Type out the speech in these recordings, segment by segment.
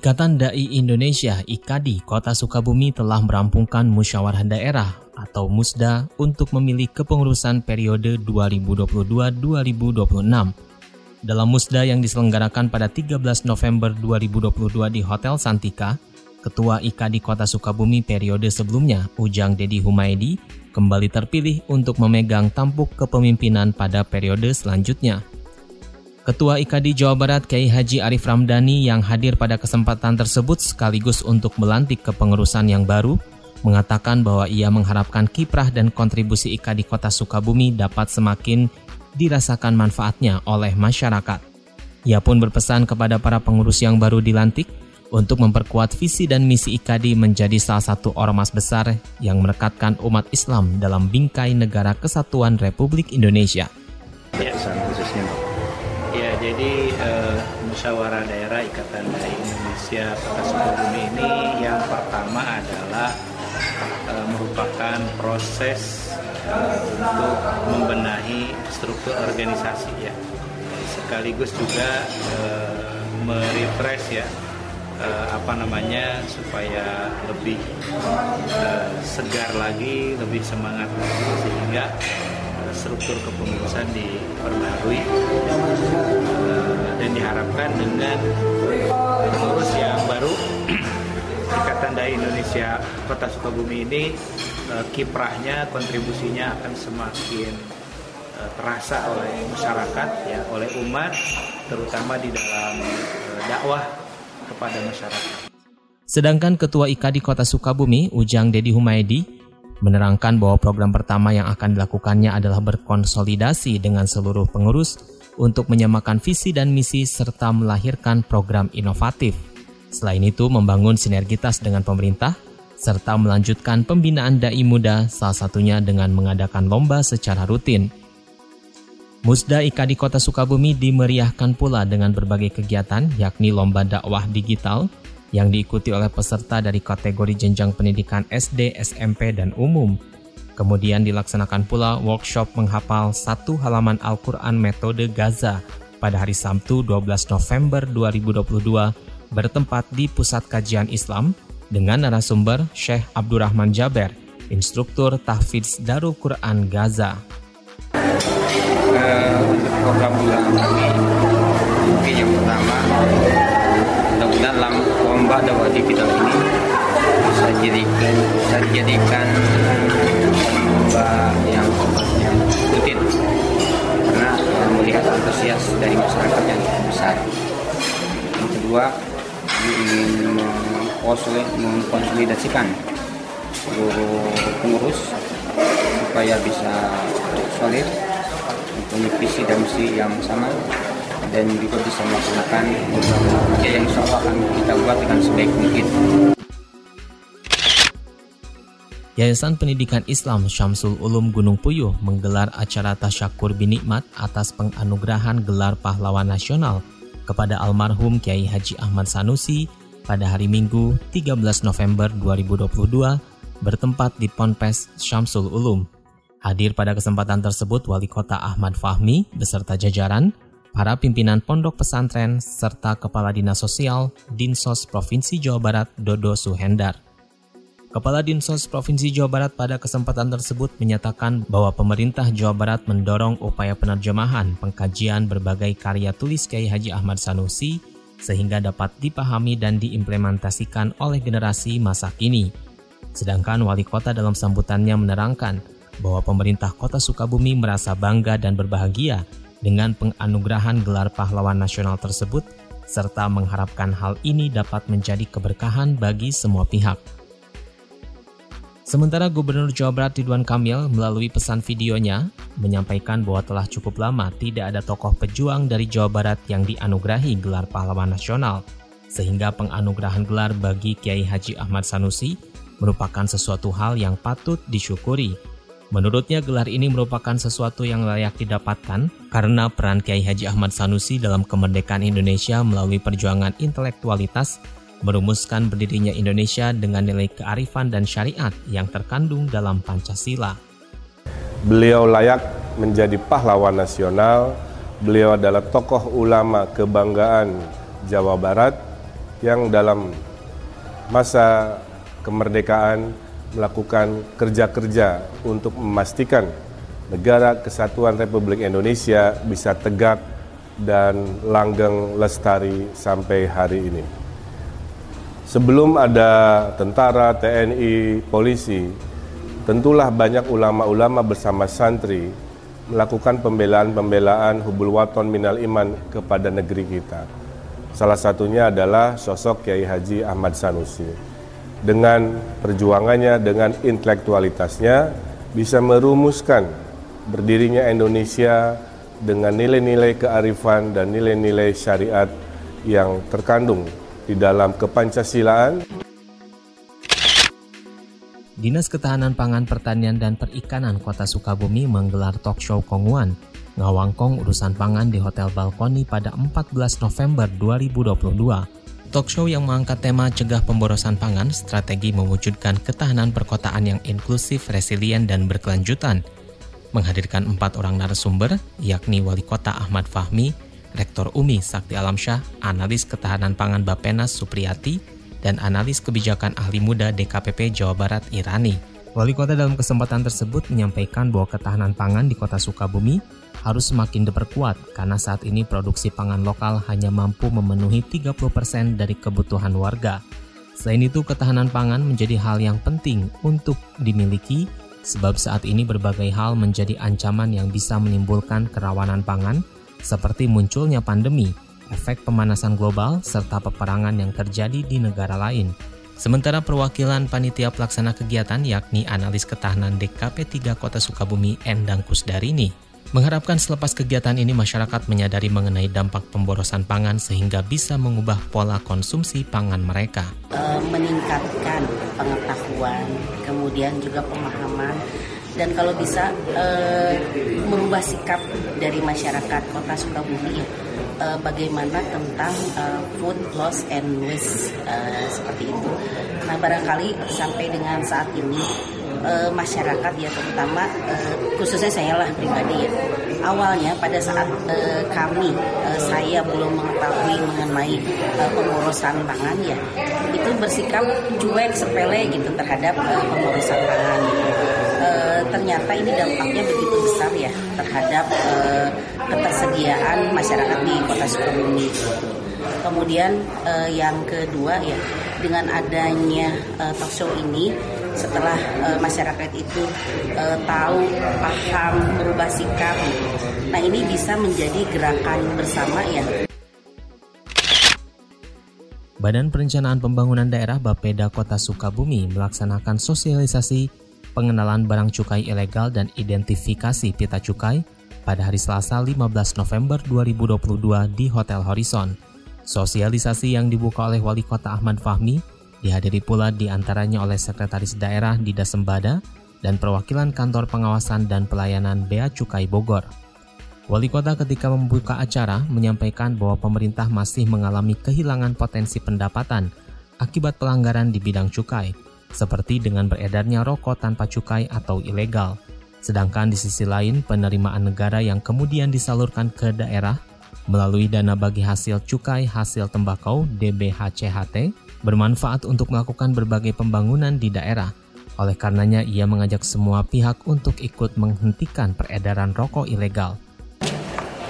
Ikatan Dai Indonesia IKADI Kota Sukabumi telah merampungkan musyawarah daerah atau MUSDA untuk memilih kepengurusan periode 2022-2026. Dalam MUSDA yang diselenggarakan pada 13 November 2022 di Hotel Santika, Ketua IKADI Kota Sukabumi periode sebelumnya, Ujang Dedi Humaydi, kembali terpilih untuk memegang tampuk kepemimpinan pada periode selanjutnya. Ketua IKD Jawa Barat Kiai Haji Arif Ramdhani yang hadir pada kesempatan tersebut sekaligus untuk melantik kepengurusan yang baru, mengatakan bahwa ia mengharapkan kiprah dan kontribusi IKD Kota Sukabumi dapat semakin dirasakan manfaatnya oleh masyarakat. Ia pun berpesan kepada para pengurus yang baru dilantik untuk memperkuat visi dan misi IKD menjadi salah satu ormas besar yang merekatkan umat Islam dalam bingkai negara kesatuan Republik Indonesia. Ya, khususnya jadi uh, musyawarah daerah Ikatan Dai Indonesia Kota Sukabumi ini yang pertama adalah uh, merupakan proses uh, untuk membenahi struktur organisasi ya. Sekaligus juga uh, merefresh ya apa namanya supaya lebih uh, segar lagi lebih semangat lagi sehingga struktur kepengurusan diperbarui uh, dan diharapkan dengan pengurus yang baru Ikatan Dai Indonesia Kota Sukabumi ini uh, kiprahnya kontribusinya akan semakin uh, terasa oleh masyarakat ya oleh umat terutama di dalam dakwah kepada masyarakat. Sedangkan Ketua IKADI Kota Sukabumi, Ujang Dedi Humaydi, menerangkan bahwa program pertama yang akan dilakukannya adalah berkonsolidasi dengan seluruh pengurus untuk menyamakan visi dan misi serta melahirkan program inovatif. Selain itu, membangun sinergitas dengan pemerintah serta melanjutkan pembinaan dai muda salah satunya dengan mengadakan lomba secara rutin. Musda IKA di Kota Sukabumi dimeriahkan pula dengan berbagai kegiatan yakni lomba dakwah digital, yang diikuti oleh peserta dari kategori jenjang pendidikan SD, SMP, dan umum. Kemudian dilaksanakan pula workshop menghafal satu halaman Al-Quran metode Gaza pada hari Sabtu 12 November 2022 bertempat di Pusat Kajian Islam dengan narasumber Syekh Abdurrahman Jaber, instruktur tahfidz Darul Quran Gaza. Uh, untuk program kami mungkin yang pertama lomba dawati kita ini bisa dijadikan bisa dijadikan lomba yang yang rutin karena melihat antusias dari masyarakat yang besar. Yang kedua ingin mengkonsolidasikan seluruh pengurus supaya bisa solid mempunyai visi dan misi yang sama dan juga bisa melaksanakan kerja yang insya akan kita buat dengan sebaik mungkin. Yayasan Pendidikan Islam Syamsul Ulum Gunung Puyuh menggelar acara tasyakur binikmat atas penganugerahan gelar pahlawan nasional kepada almarhum Kiai Haji Ahmad Sanusi pada hari Minggu 13 November 2022 bertempat di Ponpes Syamsul Ulum. Hadir pada kesempatan tersebut Wali Kota Ahmad Fahmi beserta jajaran, para pimpinan pondok pesantren, serta Kepala Dinas Sosial Dinsos Provinsi Jawa Barat Dodo Suhendar. Kepala Dinsos Provinsi Jawa Barat pada kesempatan tersebut menyatakan bahwa pemerintah Jawa Barat mendorong upaya penerjemahan pengkajian berbagai karya tulis Kiai Haji Ahmad Sanusi sehingga dapat dipahami dan diimplementasikan oleh generasi masa kini. Sedangkan wali kota dalam sambutannya menerangkan bahwa pemerintah kota Sukabumi merasa bangga dan berbahagia dengan penganugerahan gelar pahlawan nasional tersebut, serta mengharapkan hal ini dapat menjadi keberkahan bagi semua pihak. Sementara Gubernur Jawa Barat Ridwan Kamil melalui pesan videonya menyampaikan bahwa telah cukup lama tidak ada tokoh pejuang dari Jawa Barat yang dianugerahi gelar pahlawan nasional. sehingga penganugerahan gelar bagi Kiai Haji Ahmad Sanusi merupakan sesuatu hal yang patut disyukuri. Menurutnya gelar ini merupakan sesuatu yang layak didapatkan karena peran Kiai Haji Ahmad Sanusi dalam kemerdekaan Indonesia melalui perjuangan intelektualitas merumuskan berdirinya Indonesia dengan nilai kearifan dan syariat yang terkandung dalam Pancasila. Beliau layak menjadi pahlawan nasional. Beliau adalah tokoh ulama kebanggaan Jawa Barat yang dalam masa kemerdekaan melakukan kerja-kerja untuk memastikan negara kesatuan Republik Indonesia bisa tegak dan langgeng lestari sampai hari ini. Sebelum ada tentara, TNI, polisi, tentulah banyak ulama-ulama bersama santri melakukan pembelaan-pembelaan hubul waton minal iman kepada negeri kita. Salah satunya adalah sosok Kiai Haji Ahmad Sanusi dengan perjuangannya, dengan intelektualitasnya bisa merumuskan berdirinya Indonesia dengan nilai-nilai kearifan dan nilai-nilai syariat yang terkandung di dalam kepancasilaan. Dinas Ketahanan Pangan Pertanian dan Perikanan Kota Sukabumi menggelar talk show Konguan, ngawangkong urusan pangan di Hotel Balkoni pada 14 November 2022. Talk show yang mengangkat tema cegah pemborosan pangan, strategi mewujudkan ketahanan perkotaan yang inklusif, resilient, dan berkelanjutan. Menghadirkan empat orang narasumber, yakni Wali Kota Ahmad Fahmi, Rektor UMI Sakti Alamsyah, Analis Ketahanan Pangan Bapenas Supriyati, dan Analis Kebijakan Ahli Muda DKPP Jawa Barat Irani. Wali kota dalam kesempatan tersebut menyampaikan bahwa ketahanan pangan di kota Sukabumi harus semakin diperkuat karena saat ini produksi pangan lokal hanya mampu memenuhi 30% dari kebutuhan warga. Selain itu, ketahanan pangan menjadi hal yang penting untuk dimiliki sebab saat ini berbagai hal menjadi ancaman yang bisa menimbulkan kerawanan pangan seperti munculnya pandemi, efek pemanasan global, serta peperangan yang terjadi di negara lain. Sementara perwakilan panitia pelaksana kegiatan yakni analis ketahanan DKP 3 Kota Sukabumi Endang Kusdarini Mengharapkan selepas kegiatan ini masyarakat menyadari mengenai dampak pemborosan pangan sehingga bisa mengubah pola konsumsi pangan mereka. E, meningkatkan pengetahuan, kemudian juga pemahaman dan kalau bisa e, merubah sikap dari masyarakat Kota Sukabumi e, bagaimana tentang e, food loss and waste e, seperti itu. Nah barangkali sampai dengan saat ini uh, masyarakat ya terutama uh, khususnya saya lah pribadi ya. Awalnya pada saat uh, kami uh, saya belum mengetahui mengenai uh, pemborosan pangan ya itu bersikap cuek sepele gitu terhadap uh, pemborosan pangan uh, ternyata ini dampaknya begitu besar ya terhadap uh, ketersediaan masyarakat di kota Sukabumi. Kemudian uh, yang kedua ya dengan adanya uh, talk ini setelah uh, masyarakat itu uh, tahu, paham, berubah sikap. Nah ini bisa menjadi gerakan bersama ya. Badan Perencanaan Pembangunan Daerah Bapeda Kota Sukabumi melaksanakan sosialisasi pengenalan barang cukai ilegal dan identifikasi pita cukai pada hari Selasa 15 November 2022 di Hotel Horizon. Sosialisasi yang dibuka oleh Wali Kota Ahmad Fahmi Dihadiri pula di antaranya oleh Sekretaris Daerah Dida Sembada dan perwakilan Kantor Pengawasan dan Pelayanan Bea Cukai Bogor. Wali kota ketika membuka acara menyampaikan bahwa pemerintah masih mengalami kehilangan potensi pendapatan akibat pelanggaran di bidang cukai, seperti dengan beredarnya rokok tanpa cukai atau ilegal. Sedangkan di sisi lain, penerimaan negara yang kemudian disalurkan ke daerah melalui dana bagi hasil cukai hasil tembakau DBHCHT bermanfaat untuk melakukan berbagai pembangunan di daerah. Oleh karenanya, ia mengajak semua pihak untuk ikut menghentikan peredaran rokok ilegal.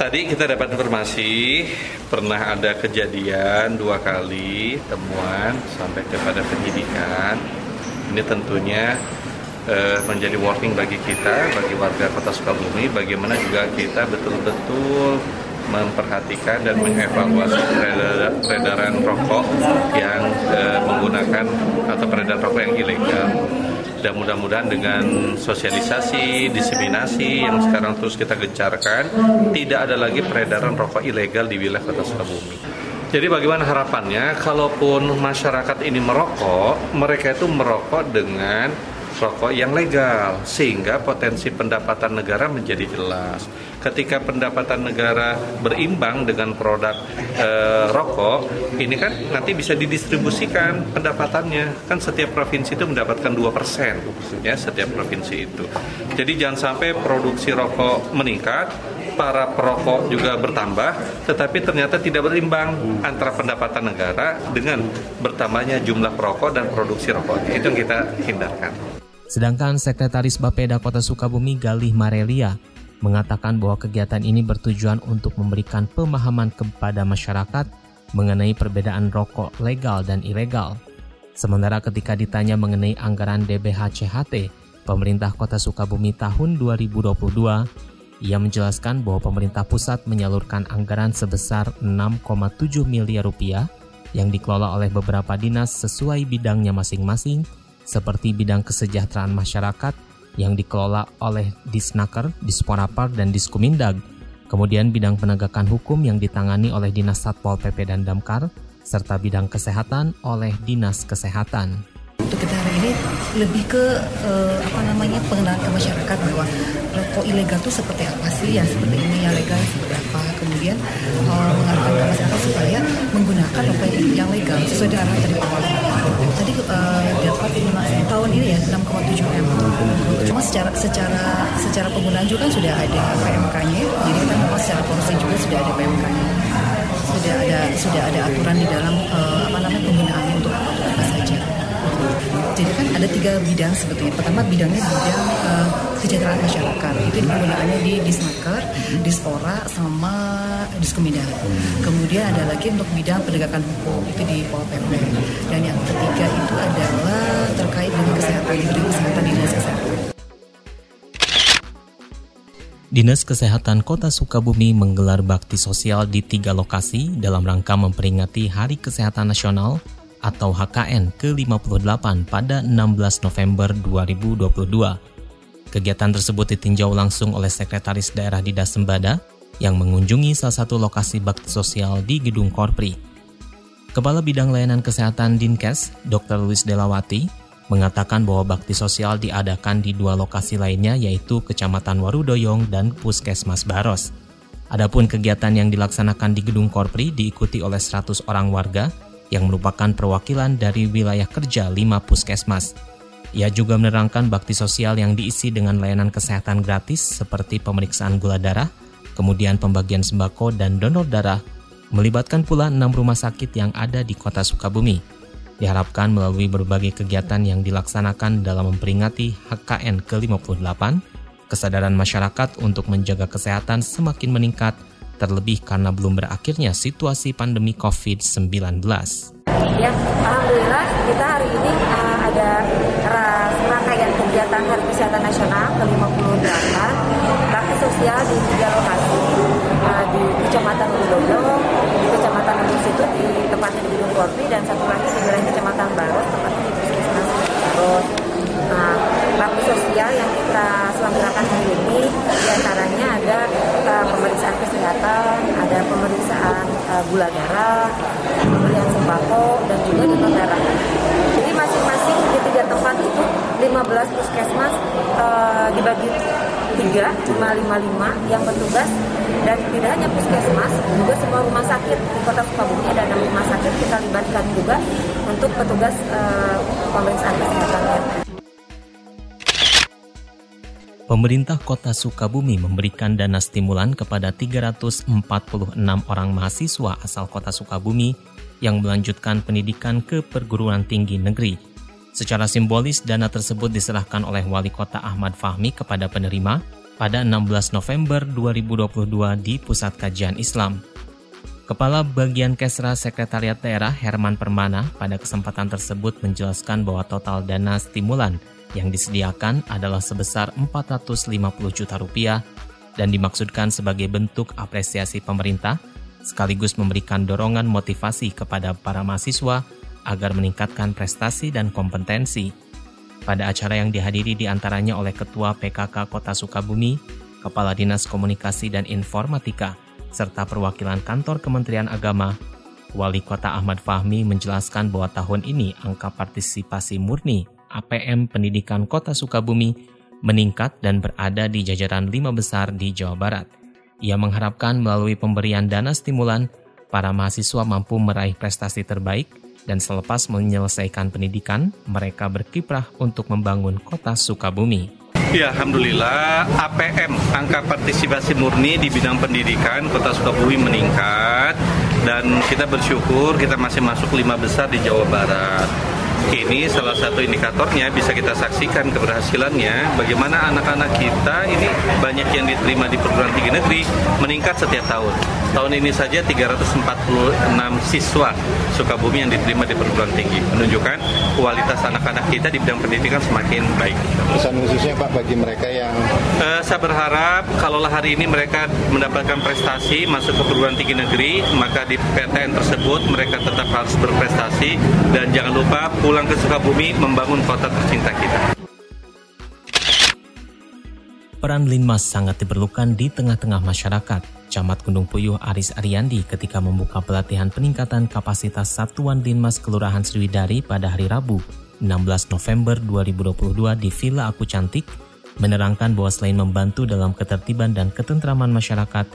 Tadi kita dapat informasi pernah ada kejadian dua kali temuan sampai kepada penyidikan. Ini tentunya eh, menjadi warning bagi kita, bagi warga Kota Sukabumi, bagaimana juga kita betul-betul memperhatikan dan mengevaluasi peredaran rokok yang eh, menggunakan atau peredaran rokok yang ilegal. Dan mudah-mudahan dengan sosialisasi, diseminasi yang sekarang terus kita gencarkan, tidak ada lagi peredaran rokok ilegal di wilayah Kota Sukabumi. Jadi bagaimana harapannya? Kalaupun masyarakat ini merokok, mereka itu merokok dengan rokok yang legal sehingga potensi pendapatan negara menjadi jelas. Ketika pendapatan negara berimbang dengan produk e, rokok, ini kan nanti bisa didistribusikan pendapatannya. Kan setiap provinsi itu mendapatkan 2% ya setiap provinsi itu. Jadi jangan sampai produksi rokok meningkat, para perokok juga bertambah, tetapi ternyata tidak berimbang antara pendapatan negara dengan bertambahnya jumlah perokok dan produksi rokoknya. Itu yang kita hindarkan. Sedangkan Sekretaris Bapeda Kota Sukabumi Galih Marelia mengatakan bahwa kegiatan ini bertujuan untuk memberikan pemahaman kepada masyarakat mengenai perbedaan rokok legal dan ilegal. Sementara ketika ditanya mengenai anggaran DBHCHT pemerintah Kota Sukabumi tahun 2022, ia menjelaskan bahwa pemerintah pusat menyalurkan anggaran sebesar 6,7 miliar rupiah yang dikelola oleh beberapa dinas sesuai bidangnya masing-masing seperti bidang kesejahteraan masyarakat yang dikelola oleh Disnaker, Disporapar, dan Diskumindag, kemudian bidang penegakan hukum yang ditangani oleh Dinas Satpol PP dan Damkar, serta bidang kesehatan oleh Dinas Kesehatan. Untuk kita hari ini lebih ke uh, apa namanya pengenalan ke masyarakat bahwa rokok ilegal itu seperti apa sih? Yang seperti ini yang legal seperti apa kemudian uh, mengarahkan ke masyarakat supaya menggunakan rokok yang legal sesuai dengan arahan dari awal tadi uh, dapat tahun ini ya 6,7 m. Cuma secara secara secara penggunaan juga kan sudah ada PMK-nya jadi kita memang secara polisi juga sudah ada PMK-nya sudah ada sudah ada aturan di dalam uh, apa namanya penggunaannya untuk apa saja. Jadi kan ada tiga bidang sebetulnya. Pertama bidangnya bidang uh, kesejahteraan masyarakat. Itu penggunaannya di Disnaker, Dispora, sama Diskominda. Kemudian ada lagi untuk bidang penegakan hukum itu di Pol PP. Dan yang ketiga itu adalah terkait dengan kesehatan, bidang kesehatan di dinas kesehatan. Dinas Kesehatan Kota Sukabumi menggelar bakti sosial di tiga lokasi dalam rangka memperingati Hari Kesehatan Nasional atau HKN ke-58 pada 16 November 2022. Kegiatan tersebut ditinjau langsung oleh Sekretaris Daerah Didas Sembada yang mengunjungi salah satu lokasi bakti sosial di Gedung Korpri. Kepala Bidang Layanan Kesehatan Dinkes, Dr. Luis Delawati, mengatakan bahwa bakti sosial diadakan di dua lokasi lainnya yaitu Kecamatan Warudoyong dan Puskesmas Baros. Adapun kegiatan yang dilaksanakan di Gedung Korpri diikuti oleh 100 orang warga yang merupakan perwakilan dari wilayah kerja lima puskesmas. Ia juga menerangkan bakti sosial yang diisi dengan layanan kesehatan gratis seperti pemeriksaan gula darah, kemudian pembagian sembako dan donor darah, melibatkan pula enam rumah sakit yang ada di kota Sukabumi. Diharapkan melalui berbagai kegiatan yang dilaksanakan dalam memperingati HKN ke-58, kesadaran masyarakat untuk menjaga kesehatan semakin meningkat terlebih karena belum berakhirnya situasi pandemi COVID-19. Ya, Alhamdulillah kita hari ini uh, ada rangkaian kegiatan Hari Kesehatan Nasional ke-58 bakti sosial di tiga lokasi uh, di Kecamatan Widodo, di Kecamatan Ujung Situ di tempatnya di Gunung Korpi dan satu lagi di wilayah Kecamatan Baros tempatnya di Puskesmas Baros. Nah, bakti sosial yang kita selenggarakan hari ini di antaranya ada uh, pemeriksaan kesehatan, ada pemeriksaan uh, gula darah, pemberian sembako, dan juga darah. Jadi masing-masing di tiga tempat itu 15 puskesmas uh, dibagi tiga, lima lima lima yang bertugas dan tidak hanya puskesmas, juga semua rumah sakit di kota Sukabumi ada enam rumah sakit kita libatkan juga untuk petugas uh, pemeriksaan kesehatannya. Pemerintah Kota Sukabumi memberikan dana stimulan kepada 346 orang mahasiswa asal Kota Sukabumi yang melanjutkan pendidikan ke perguruan tinggi negeri. Secara simbolis, dana tersebut diserahkan oleh Wali Kota Ahmad Fahmi kepada penerima pada 16 November 2022 di Pusat Kajian Islam. Kepala Bagian Kesra Sekretariat Daerah Herman Permana pada kesempatan tersebut menjelaskan bahwa total dana stimulan yang disediakan adalah sebesar 450 juta rupiah dan dimaksudkan sebagai bentuk apresiasi pemerintah sekaligus memberikan dorongan motivasi kepada para mahasiswa agar meningkatkan prestasi dan kompetensi. Pada acara yang dihadiri di antaranya oleh Ketua PKK Kota Sukabumi, Kepala Dinas Komunikasi dan Informatika, serta perwakilan kantor Kementerian Agama, Wali Kota Ahmad Fahmi menjelaskan bahwa tahun ini angka partisipasi murni APM Pendidikan Kota Sukabumi meningkat dan berada di jajaran lima besar di Jawa Barat. Ia mengharapkan melalui pemberian dana stimulan, para mahasiswa mampu meraih prestasi terbaik dan selepas menyelesaikan pendidikan, mereka berkiprah untuk membangun kota Sukabumi. Ya, Alhamdulillah APM, angka partisipasi murni di bidang pendidikan Kota Sukabumi meningkat dan kita bersyukur kita masih masuk lima besar di Jawa Barat ini salah satu indikatornya bisa kita saksikan keberhasilannya bagaimana anak-anak kita ini banyak yang diterima di perguruan tinggi negeri meningkat setiap tahun. Tahun ini saja 346 siswa Sukabumi yang diterima di perguruan tinggi menunjukkan kualitas anak-anak kita di bidang pendidikan semakin baik. Pesan khususnya Pak bagi mereka yang uh, saya berharap kalaulah hari ini mereka mendapatkan prestasi masuk ke perguruan tinggi negeri maka di PTN tersebut mereka tetap harus berprestasi dan jangan lupa pulang ke Sukabumi membangun kota tercinta kita. Peran Linmas sangat diperlukan di tengah-tengah masyarakat. Camat Gunung Puyuh Aris Ariandi ketika membuka pelatihan peningkatan kapasitas Satuan Linmas Kelurahan Sriwidari pada hari Rabu, 16 November 2022 di Villa Aku Cantik, menerangkan bahwa selain membantu dalam ketertiban dan ketentraman masyarakat,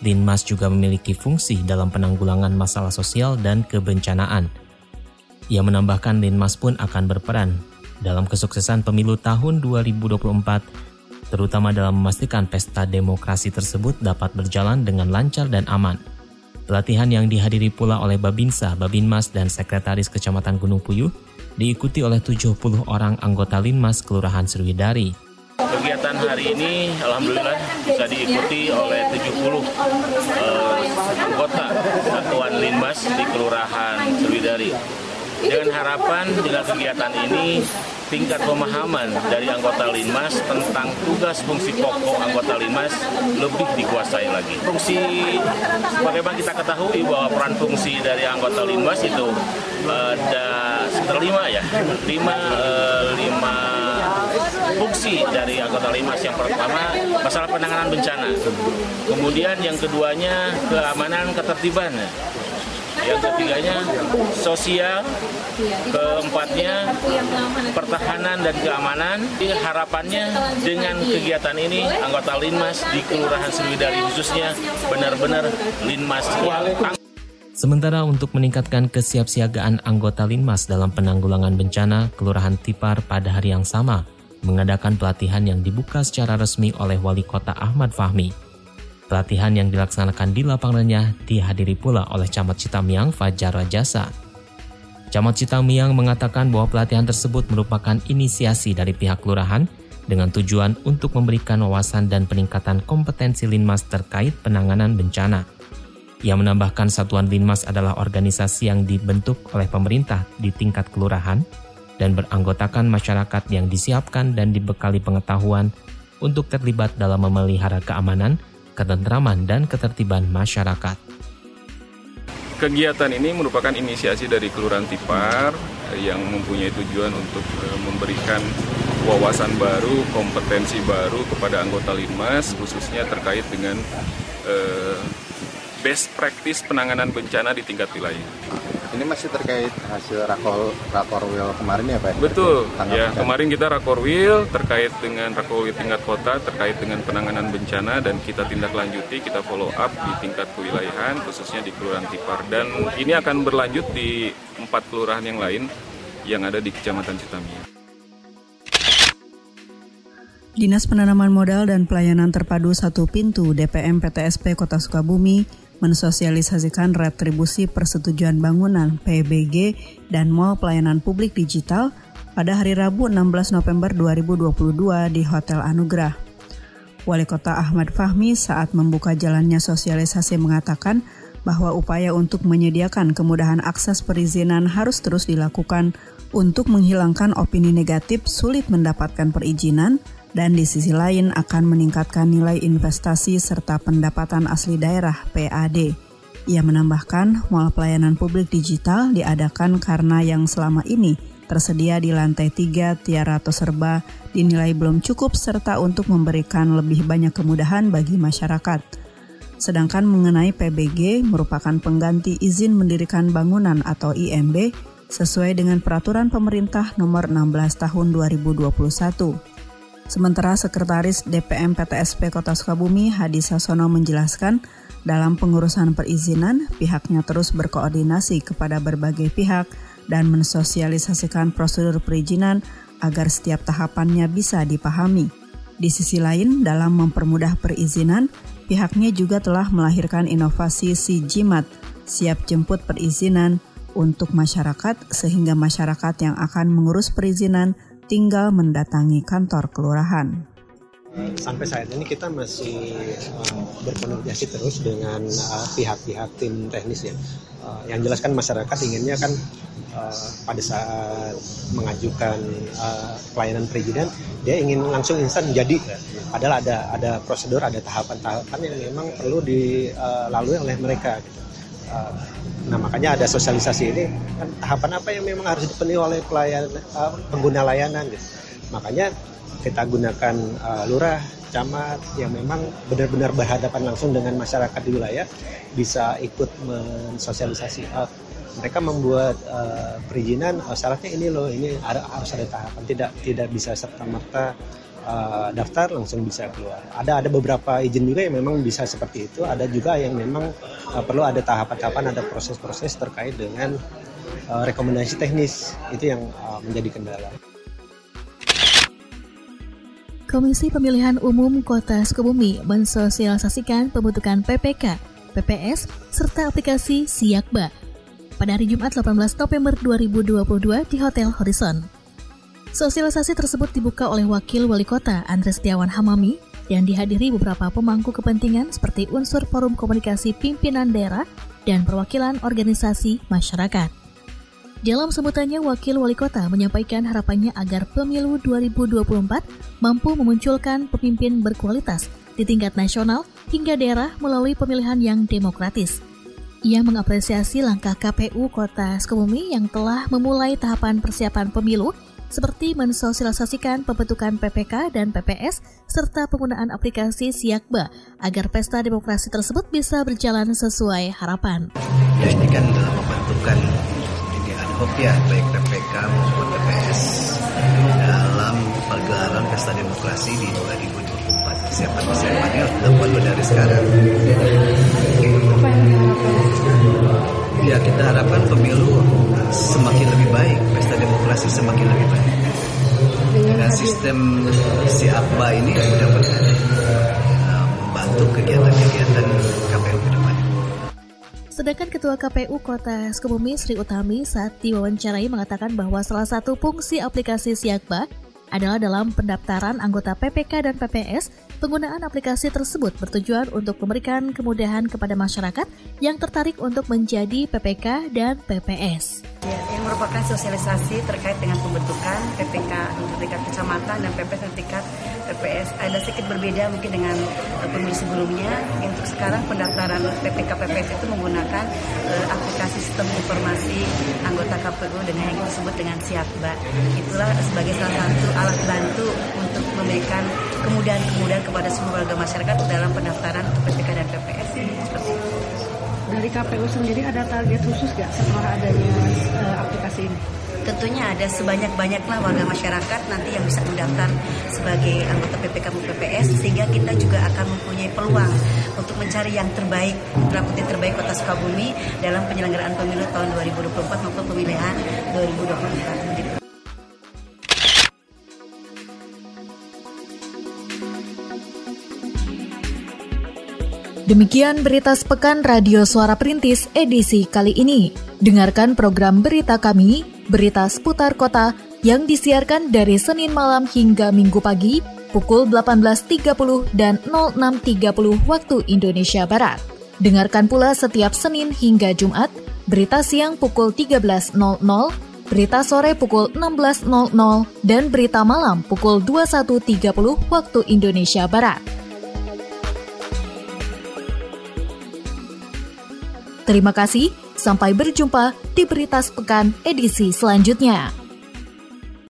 Linmas juga memiliki fungsi dalam penanggulangan masalah sosial dan kebencanaan – ia menambahkan Linmas pun akan berperan dalam kesuksesan pemilu tahun 2024, terutama dalam memastikan pesta demokrasi tersebut dapat berjalan dengan lancar dan aman. Pelatihan yang dihadiri pula oleh Babinsa, Babinmas, dan Sekretaris Kecamatan Gunung Puyuh diikuti oleh 70 orang anggota Linmas Kelurahan Sriwidari. Kegiatan hari ini alhamdulillah bisa diikuti oleh 70 uh, eh, anggota Satuan Linmas di Kelurahan Sriwidari dengan harapan dengan kegiatan ini tingkat pemahaman dari anggota Linmas tentang tugas fungsi pokok anggota Linmas lebih dikuasai lagi. Fungsi bagaimana kita ketahui bahwa peran fungsi dari anggota Linmas itu ada sekitar lima ya, lima, uh, lima fungsi dari anggota Linmas. Yang pertama masalah penanganan bencana, kemudian yang keduanya keamanan ketertiban yang ketiganya sosial, keempatnya pertahanan dan keamanan. Harapannya dengan kegiatan ini anggota Linmas di Kelurahan Sriwidari khususnya benar-benar Linmas Sementara untuk meningkatkan kesiapsiagaan anggota Linmas dalam penanggulangan bencana, Kelurahan Tipar pada hari yang sama mengadakan pelatihan yang dibuka secara resmi oleh Wali Kota Ahmad Fahmi. Pelatihan yang dilaksanakan di lapangannya dihadiri pula oleh Camat Citamiang Fajar Rajasa. Camat Citamiang mengatakan bahwa pelatihan tersebut merupakan inisiasi dari pihak kelurahan dengan tujuan untuk memberikan wawasan dan peningkatan kompetensi Linmas terkait penanganan bencana. Ia menambahkan satuan Linmas adalah organisasi yang dibentuk oleh pemerintah di tingkat kelurahan dan beranggotakan masyarakat yang disiapkan dan dibekali pengetahuan untuk terlibat dalam memelihara keamanan ketentraman dan ketertiban masyarakat. Kegiatan ini merupakan inisiasi dari Kelurahan Tipar yang mempunyai tujuan untuk eh, memberikan wawasan baru, kompetensi baru kepada anggota Linmas, khususnya terkait dengan eh, best practice penanganan bencana di tingkat wilayah. Ini masih terkait hasil rakor rakorwil kemarin ya Pak? Betul. Ya, kemarin kita rakorwil terkait dengan rakorwil tingkat kota terkait dengan penanganan bencana dan kita tindak lanjuti, kita follow up di tingkat kewilayahan khususnya di Kelurahan Tipar dan ini akan berlanjut di empat kelurahan yang lain yang ada di Kecamatan Citamiang. Dinas Penanaman Modal dan Pelayanan Terpadu Satu Pintu DPM PTSP Kota Sukabumi mensosialisasikan retribusi persetujuan bangunan PBG dan Mall Pelayanan Publik Digital pada hari Rabu 16 November 2022 di Hotel Anugerah. Wali Kota Ahmad Fahmi saat membuka jalannya sosialisasi mengatakan bahwa upaya untuk menyediakan kemudahan akses perizinan harus terus dilakukan untuk menghilangkan opini negatif sulit mendapatkan perizinan dan di sisi lain akan meningkatkan nilai investasi serta pendapatan asli daerah PAD. Ia menambahkan, mal pelayanan publik digital diadakan karena yang selama ini tersedia di lantai 3 Tiara Serba dinilai belum cukup serta untuk memberikan lebih banyak kemudahan bagi masyarakat. Sedangkan mengenai PBG merupakan pengganti izin mendirikan bangunan atau IMB sesuai dengan peraturan pemerintah nomor 16 tahun 2021. Sementara Sekretaris DPM PTSP Kota Sukabumi Hadi Sasono menjelaskan, dalam pengurusan perizinan, pihaknya terus berkoordinasi kepada berbagai pihak dan mensosialisasikan prosedur perizinan agar setiap tahapannya bisa dipahami. Di sisi lain, dalam mempermudah perizinan, pihaknya juga telah melahirkan inovasi si Jimat, siap jemput perizinan untuk masyarakat sehingga masyarakat yang akan mengurus perizinan tinggal mendatangi kantor kelurahan. Sampai saat ini kita masih uh, berkomunikasi terus dengan uh, pihak-pihak tim teknis ya. Uh, yang jelaskan masyarakat inginnya kan pada saat mengajukan pelayanan perizinan dia ingin langsung instan jadi padahal ada ada prosedur ada tahapan-tahapan yang memang perlu dilalui oleh mereka gitu. Uh, nah makanya ada sosialisasi ini kan tahapan apa yang memang harus dipenuhi oleh pelayan uh, pengguna layanan gitu. makanya kita gunakan uh, lurah camat yang memang benar-benar berhadapan langsung dengan masyarakat di wilayah bisa ikut mensosialisasi uh, mereka membuat uh, perizinan uh, syaratnya ini loh ini harus ada tahapan tidak tidak bisa serta merta uh, daftar langsung bisa keluar ada ada beberapa izin juga yang memang bisa seperti itu ada juga yang memang uh, perlu ada tahapan-tahapan ada proses-proses terkait dengan uh, rekomendasi teknis itu yang uh, menjadi kendala. Komisi Pemilihan Umum Kota Sukabumi mensosialisasikan pembentukan PPK, PPS, serta aplikasi Siakba pada hari Jumat 18 November 2022 di Hotel Horizon. Sosialisasi tersebut dibuka oleh Wakil Wali Kota Andres Setiawan Hamami dan dihadiri beberapa pemangku kepentingan seperti unsur forum komunikasi pimpinan daerah dan perwakilan organisasi masyarakat. Dalam sebutannya, Wakil Wali Kota menyampaikan harapannya agar pemilu 2024 mampu memunculkan pemimpin berkualitas di tingkat nasional hingga daerah melalui pemilihan yang demokratis, ia mengapresiasi langkah KPU Kota Sukabumi yang telah memulai tahapan persiapan pemilu seperti mensosialisasikan pembentukan PPK dan PPS serta penggunaan aplikasi Siakba agar pesta demokrasi tersebut bisa berjalan sesuai harapan. Ya ini kan dalam pembentukan ini ad hoc ya baik PPK maupun PPS dalam pergelaran pesta demokrasi di 2024 persiapan persiapannya dilakukan dari sekarang. Ya kita harapkan pemilu semakin lebih baik, pesta demokrasi semakin lebih baik. Dengan sistem si Akba ini dapat uh, membantu kegiatan-kegiatan KPU ke depan. Sedangkan Ketua KPU Kota Sukabumi Sri Utami saat diwawancarai mengatakan bahwa salah satu fungsi aplikasi Siakba adalah dalam pendaftaran anggota PPK dan PPS, penggunaan aplikasi tersebut bertujuan untuk memberikan kemudahan kepada masyarakat yang tertarik untuk menjadi PPK dan PPS. Ya, yang merupakan sosialisasi terkait dengan pembentukan PPK untuk tingkat kecamatan dan PPS untuk tingkat PPS. Ada sedikit berbeda mungkin dengan uh, pemilu sebelumnya. Untuk sekarang pendaftaran PPK PPS itu menggunakan uh, aplikasi sistem informasi anggota KPU dengan yang disebut dengan Siakba. Itulah sebagai salah satu alat bantu untuk memberikan kemudahan-kemudahan kepada semua warga masyarakat dalam pendaftaran untuk PPK dan PPS. Dari KPU sendiri ada target khusus nggak setelah adanya uh, aplikasi ini? Tentunya ada sebanyak-banyaklah warga masyarakat nanti yang bisa mendaftar sebagai anggota PPK maupun PPS sehingga kita juga akan mempunyai peluang untuk mencari yang terbaik, putra terbaik Kota Sukabumi dalam penyelenggaraan pemilu tahun 2024 maupun pemilihan 2024. Demikian berita sepekan Radio Suara Perintis edisi kali ini. Dengarkan program berita kami, berita seputar kota, yang disiarkan dari Senin malam hingga Minggu pagi pukul 18.30 dan 06.30 waktu Indonesia Barat. Dengarkan pula setiap Senin hingga Jumat, berita siang pukul 13.00, berita sore pukul 16.00, dan berita malam pukul 21.30 waktu Indonesia Barat. Terima kasih, sampai berjumpa di Berita Sepekan edisi selanjutnya.